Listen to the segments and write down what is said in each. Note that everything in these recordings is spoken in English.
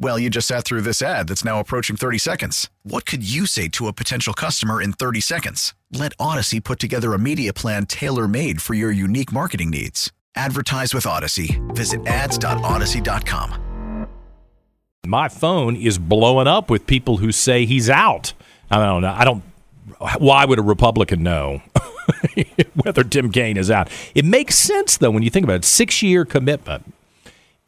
Well, you just sat through this ad that's now approaching 30 seconds. What could you say to a potential customer in 30 seconds? Let Audacy put together a media plan tailor made for your unique marketing needs. Advertise with Audacy. Visit ads.audacy.com. My phone is blowing up with people who say he's out. I don't know. I don't. Why would a Republican know whether Tim Kaine is out? It makes sense though when you think about it. Six year commitment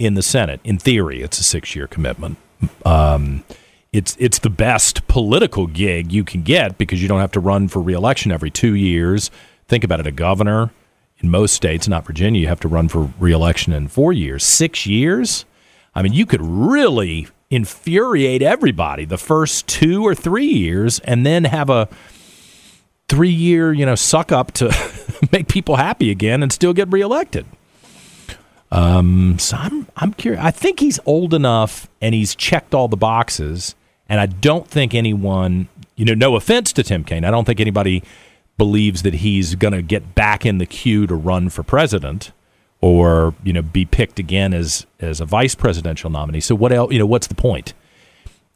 in the Senate. In theory, it's a six year commitment. Um, it's it's the best political gig you can get because you don't have to run for reelection every two years. Think about it: a governor in most states, not Virginia, you have to run for reelection in four years. Six years. I mean, you could really infuriate everybody the first two or three years, and then have a three year, you know, suck up to make people happy again and still get reelected. Um, so I'm I'm curious. I think he's old enough and he's checked all the boxes, and I don't think anyone, you know, no offense to Tim Kaine, I don't think anybody believes that he's going to get back in the queue to run for president or you know be picked again as as a vice presidential nominee. So what else? You know, what's the point?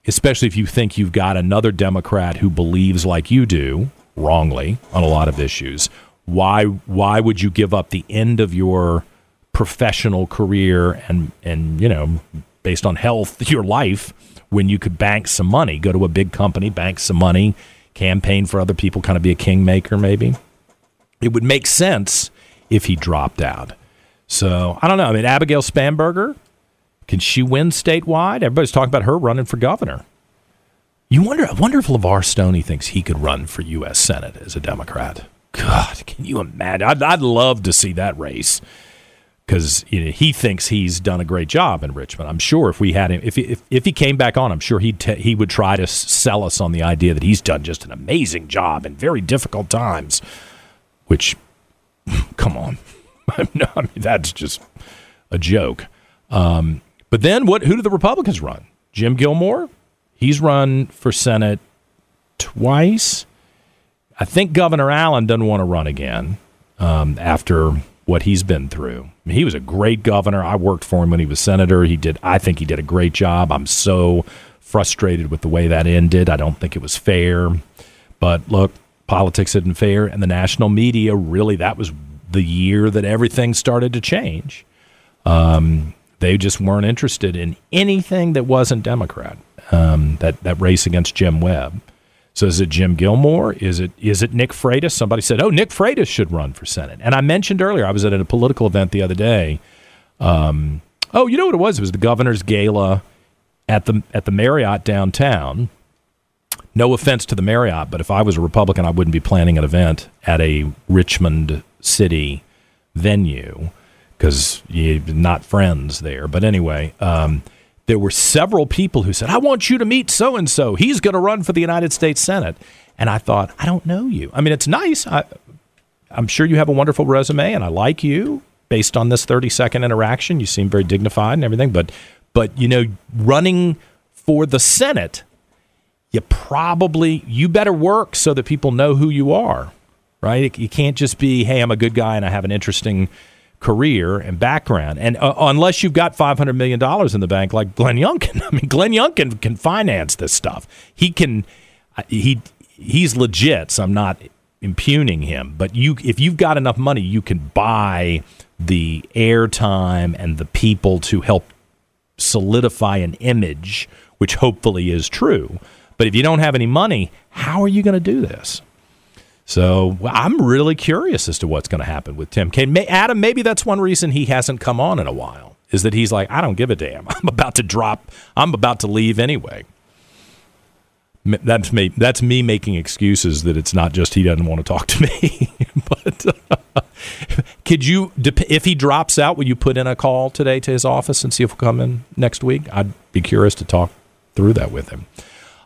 Especially if you think you've got another Democrat who believes like you do, wrongly on a lot of issues. Why why would you give up the end of your professional career and and you know based on health your life when you could bank some money, go to a big company, bank some money, campaign for other people, kind of be a kingmaker maybe. It would make sense if he dropped out. So I don't know. I mean, Abigail Spanberger, can she win statewide? Everybody's talking about her running for governor. You wonder. I wonder if LeVar Stoney thinks he could run for U.S. Senate as a Democrat. God, can you imagine? I'd, I'd love to see that race because you know, he thinks he's done a great job in Richmond. I'm sure if we had him, if he, if, if he came back on, I'm sure he t- he would try to sell us on the idea that he's done just an amazing job in very difficult times. Which, come on, I mean that's just a joke. Um, but then what? Who do the Republicans run? Jim Gilmore. He's run for Senate twice. I think Governor Allen doesn't want to run again um, after what he's been through. He was a great governor. I worked for him when he was senator. He did. I think he did a great job. I'm so frustrated with the way that ended. I don't think it was fair. But look, politics isn't fair, and the national media really that was the year that everything started to change. Um, they just weren't interested in anything that wasn't Democrat. Um, that that race against Jim Webb. So is it Jim Gilmore? Is it is it Nick Freitas? Somebody said, "Oh, Nick Freitas should run for Senate." And I mentioned earlier, I was at a political event the other day. Um, oh, you know what it was? It was the governor's gala at the at the Marriott downtown. No offense to the Marriott, but if I was a Republican, I wouldn't be planning an event at a Richmond City venue because you're not friends there. But anyway, um, there were several people who said, I want you to meet so and so. He's going to run for the United States Senate. And I thought, I don't know you. I mean, it's nice. I, I'm sure you have a wonderful resume, and I like you based on this 30 second interaction. You seem very dignified and everything. But, but you know, running for the Senate, you probably you better work so that people know who you are, right? You can't just be, hey, I'm a good guy and I have an interesting career and background. And uh, unless you've got $500 million in the bank like Glenn Youngkin, I mean, Glenn Youngkin can finance this stuff. He can, uh, he, he's legit, so I'm not impugning him. But you, if you've got enough money, you can buy the airtime and the people to help solidify an image, which hopefully is true. But if you don't have any money, how are you going to do this? So I'm really curious as to what's going to happen with Tim Kaine. May, Adam, maybe that's one reason he hasn't come on in a while. is that he's like, I don't give a damn. I'm about to drop. I'm about to leave anyway. That's me. That's me making excuses that it's not just he doesn't want to talk to me. but uh, could you, if he drops out, will you put in a call today to his office and see if he'll come in next week? I'd be curious to talk through that with him.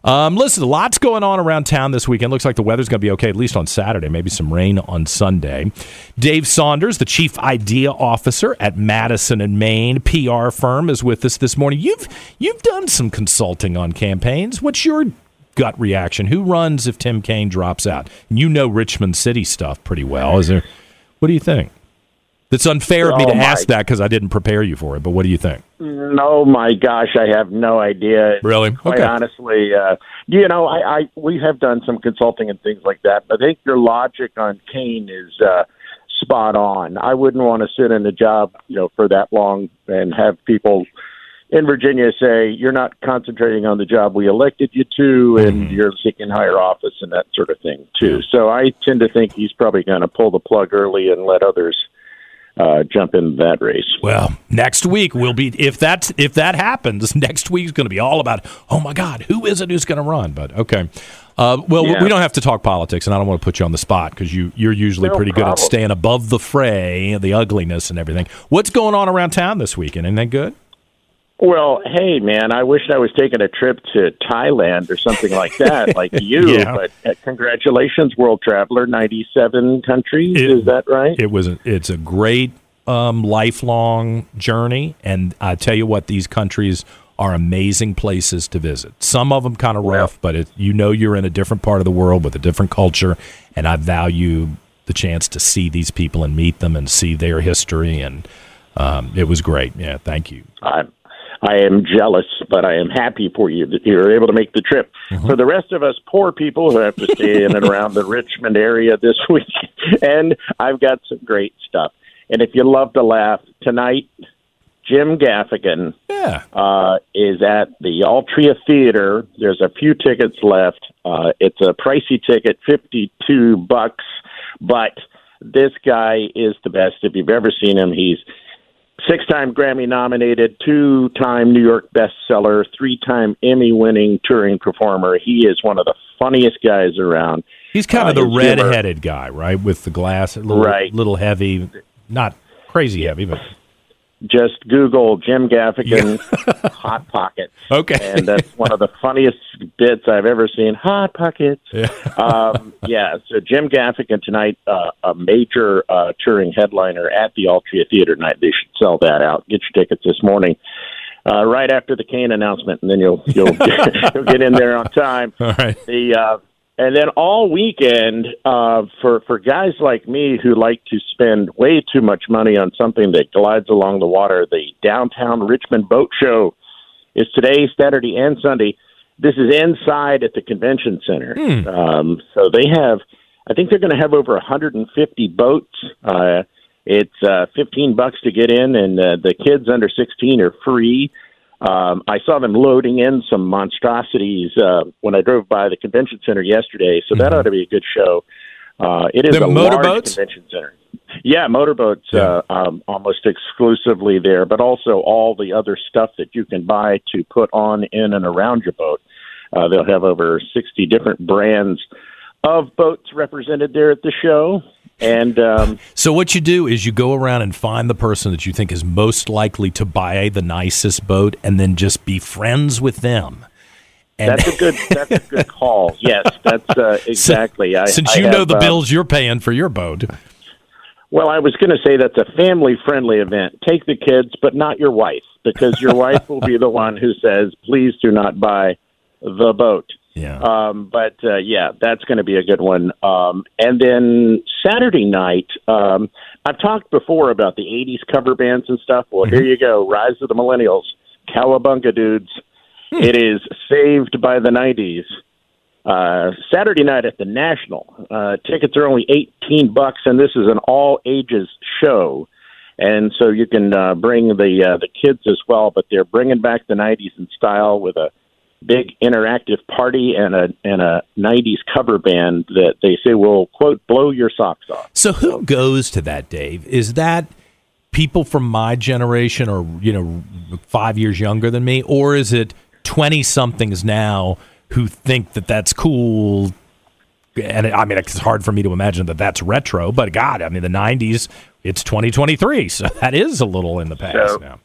Um, listen, lots going on around town this weekend. Looks like the weather's going to be okay, at least on Saturday. Maybe some rain on Sunday. Dave Saunders, the chief idea officer at Madison and Main PR firm, is with us this morning. You've you've done some consulting on campaigns. What's your gut reaction? Who runs if Tim Kaine drops out? You know Richmond City stuff pretty well. Is there? What do you think? It's unfair of me Oh, to ask that because I didn't prepare you for it. But what do you think? No, my gosh, I have no idea. Really? Quite Okay. honestly, uh, you know, I, I we have done some consulting and things like that. But I think your logic on Kaine is uh, spot on. I wouldn't want to sit in a job, you know, for that long and have people in Virginia say you're not concentrating on the job we elected you to, and you're seeking higher office and that sort of thing too. So I tend to think he's probably going to pull the plug early and let others uh, jump into that race. Well, next week will be if that if that happens. Next week's going to be all about oh my God, who is it who's going to run? But okay, uh, well Yeah. we don't have to talk politics, and I don't want to put you on the spot because you you're usually No pretty good at staying above the fray, the ugliness, and everything. What's going on around town this weekend? Anything good? Well, hey, man, I wish I was taking a trip to Thailand or something like that, like you. Yeah. But uh, congratulations, world traveler, ninety-seven countries. It- is that right? It was a, it's a great um, lifelong journey, and I tell you what, these countries are amazing places to visit. Some of them kind of rough, but it, you know you're in a different part of the world with a different culture, and I value the chance to see these people and meet them and see their history, and um, it was great. Yeah, thank you. I'm, I am jealous, but I am happy for you that you were able to make the trip. For the rest of us poor people who have to stay in and around the Richmond area this week, and I've got some great stuff. And if you love to laugh, tonight, Jim Gaffigan Yeah, uh, is at the Altria Theater. There's a few tickets left. Uh, it's a pricey ticket, fifty-two bucks, but this guy is the best. If you've ever seen him, he's six-time Grammy nominated, two-time New York bestseller, three-time Emmy-winning touring performer. He is one of the funniest guys around. he's kind of Uh, the his red-headed guy, right, with the glass, a little, Right. little heavy, not crazy heavy, but Just Google Jim Gaffigan Hot Pockets. Okay. And that's one of the funniest bits I've ever seen. Hot Pockets. um, yeah, so Jim Gaffigan tonight, uh, a major uh, touring headliner at the Altria Theater tonight. They should sell that out. Get your tickets this morning. Uh, right after the Kaine announcement, and then you'll you'll you'll get in there on time. all right. The uh, and then all weekend uh, for for guys like me who like to spend way too much money on something that glides along the water, the downtown Richmond Boat Show is today, Saturday, and Sunday. This is inside at the convention center. Um, so they have, I think they're going to have over 150 boats. Uh, it's uh, 15 bucks to get in, and uh, the kids under 16 are free. Um, I saw them loading in some monstrosities uh, when I drove by the convention center yesterday, so that ought to be a good show. Uh, it is The a large motorboats? convention center. Yeah, motorboats Yeah. Uh, um, almost exclusively there, but also all the other stuff that you can buy to put on in and around your boat. Uh, they'll have over 60 different brands of boats represented there at the show. And um, So what you do is you go around and find the person that you think is most likely to buy the nicest boat, and then just be friends with them. And that's a good that's a good call. Yes, that's uh, exactly. I, since I you know have, the uh, bills you're paying for your boat, Well, I was going to say that's a family friendly event. Take the kids, but not your wife, because your wife will be the one who says, "Please do not buy the boat." Yeah, Um, but uh, yeah, that's going to be a good one. Um, and then Saturday night, um, I've talked before about the '80s cover bands and stuff. Well, here you go, Rise of the Millennials, Cowabunga dudes. It is saved by the '90s. Uh, Saturday night at the National. Uh, tickets are only eighteen bucks, and this is an all ages show. And so you can uh, bring the uh, the kids as well, but they're bringing back the '90s in style with a big interactive party and a and a '90s cover band that they say will quote blow your socks off. So who goes to that, Dave? Is that people from my generation or you know five years younger than me, or is it twenty somethings now who think that that's cool? And I mean, it's hard for me to imagine that that's retro, but God, I mean, the '90s, it's 2023, so that is a little in the past So- now.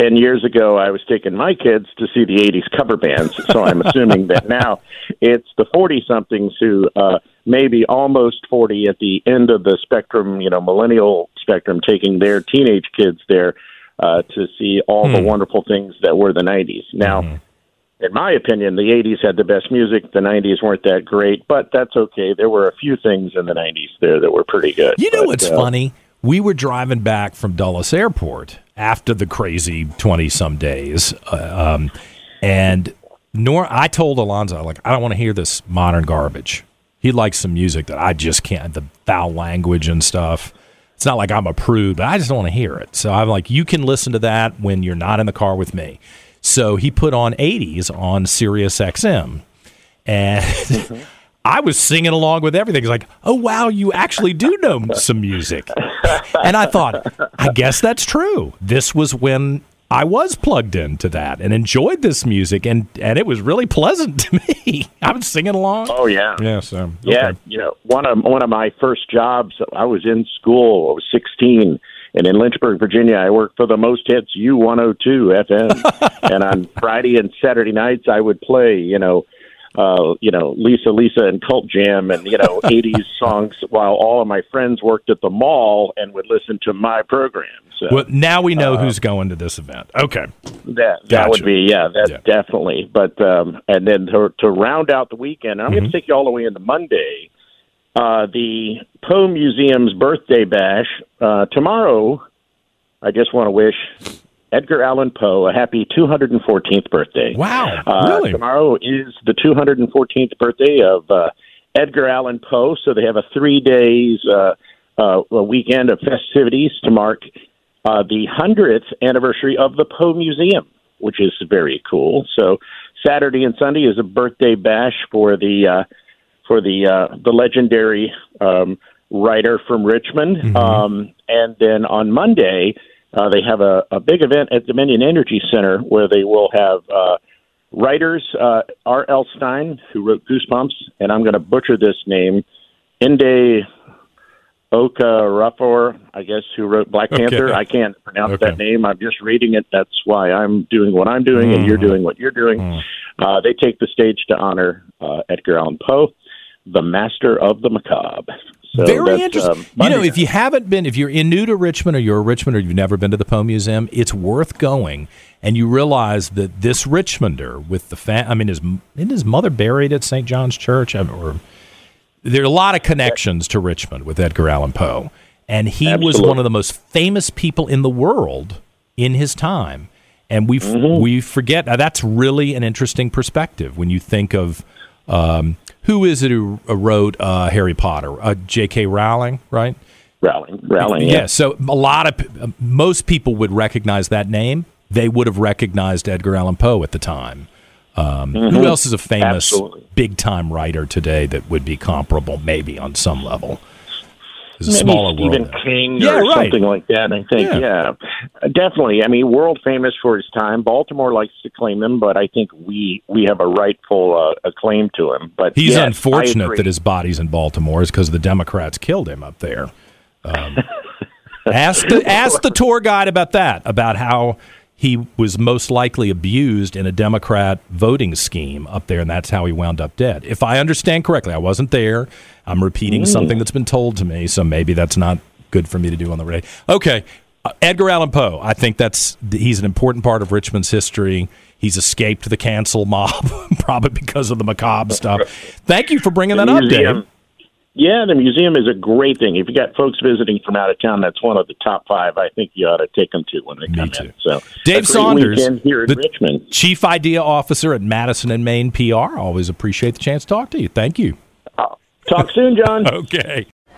10 years ago, I was taking my kids to see the 80s cover bands. So I'm assuming that now it's the 40 somethings who uh, maybe almost 40 at the end of the spectrum, you know, millennial spectrum, taking their teenage kids there uh, to see all the wonderful things that were the 90s. Now, in my opinion, the 80s had the best music. The 90s weren't that great, but that's okay. There were a few things in the 90s there that were pretty good. You know But, what's uh, funny? We were driving back from Dulles Airport after the crazy 20 some days. Uh, um, and nor I told Alonzo, like, I don't want to hear this modern garbage. He likes some music that I just can't, the foul language and stuff. It's not like I'm a prude, but I just don't want to hear it. So I'm like, you can listen to that when you're not in the car with me. So he put on 80s on Sirius XM. And I was singing along with everything. It's like, oh, wow, you actually do know some music. And I thought, I guess that's true. This was when I was plugged into that and enjoyed this music, and, and it was really pleasant to me. I was singing along. Oh, yeah. Yeah, so. Yeah, you know, one of one of my first jobs, I was in school. I was 16, and in Lynchburg, Virginia, I worked for the Most Hits U102 FM. and on Friday and Saturday nights, I would play, you know, uh, you know, Lisa, Lisa, and Cult Jam, and you know, 80s songs, while all of my friends worked at the mall and would listen to my program. So Well, now we know who's going to this event. Okay. that that Gotcha. would be yeah, that Yeah. definitely. But um, and then to, to round out the weekend, I'm going Mm-hmm. to take you all the way into Monday. Uh, the Poe Museum's birthday bash uh, tomorrow. I just want to wish Edgar Allan Poe a happy 214th birthday. Wow. Uh, really? Tomorrow is the 214th birthday of uh, Edgar Allan Poe, so they have a three days uh, uh, a weekend of festivities to mark uh, the hundredth anniversary of the Poe Museum, which is very cool. So Saturday and Sunday is a birthday bash for the uh, for the uh, the legendary um, writer from Richmond, um, and then on Monday uh, they have a, a big event at Dominion Energy Center where they will have uh, writers uh, R. L. Stine, who wrote Goosebumps, and I'm going to butcher this name, Inde Oka Ruffor, I guess, who wrote Black Okay. Panther. I can't pronounce Okay. that name. I'm just reading it. That's why I'm doing what I'm doing, and you're Mm-hmm. doing what you're doing. Uh, they take the stage to honor uh, Edgar Allan Poe, the master of the macabre. So Very interesting. um, you know, if you haven't been, if you're in new to Richmond or you're a Richmond or you've never been to the Poe Museum, it's worth going. And you realize that this Richmonder with the fam- I mean, his isn't his mother buried at St. John's Church? I- Or there are a lot of connections to Richmond with Edgar Allan Poe, and he was one of the most famous people in the world in his time. And we Mm-hmm. we forget now that's really an interesting perspective when you think of um, who is it who wrote uh, Harry Potter? Uh, J.K. Rowling, right? Rowling, Rowling, Yeah. yeah. So a lot of uh, most people would recognize that name. They would have recognized Edgar Allan Poe at the time. Um, Who else is a famous big time writer today that would be comparable, maybe on some level? It's a Maybe smaller Stephen world. King Yeah, or right. something like that. I think, Yeah. yeah. definitely. I mean, world famous for his time. Baltimore likes to claim him, but I think we we have a rightful uh, acclaim to him. But He's yes, unfortunate that his body's in Baltimore is because the Democrats killed him up there. Um, ask the ask the tour guide about that, about how he was most likely abused in a Democrat voting scheme up there, and that's how he wound up dead. If I understand correctly, I wasn't there. I'm repeating something that's been told to me, so maybe that's not good for me to do on the radio. Okay, uh, Edgar Allan Poe. I think that's he's an important part of Richmond's history. He's escaped the cancel mob, probably because of the macabre stuff. Thank you for bringing that up, Dave. Yeah, the museum is a great thing. If you got folks visiting from out of town, that's one of the top five. I think you ought to take them to when they Me come in. So, Dave Saunders, here in the- Richmond. Chief Idea Officer at Madison and Main PR. Always appreciate the chance to talk to you. Thank you. Talk soon, John. Okay.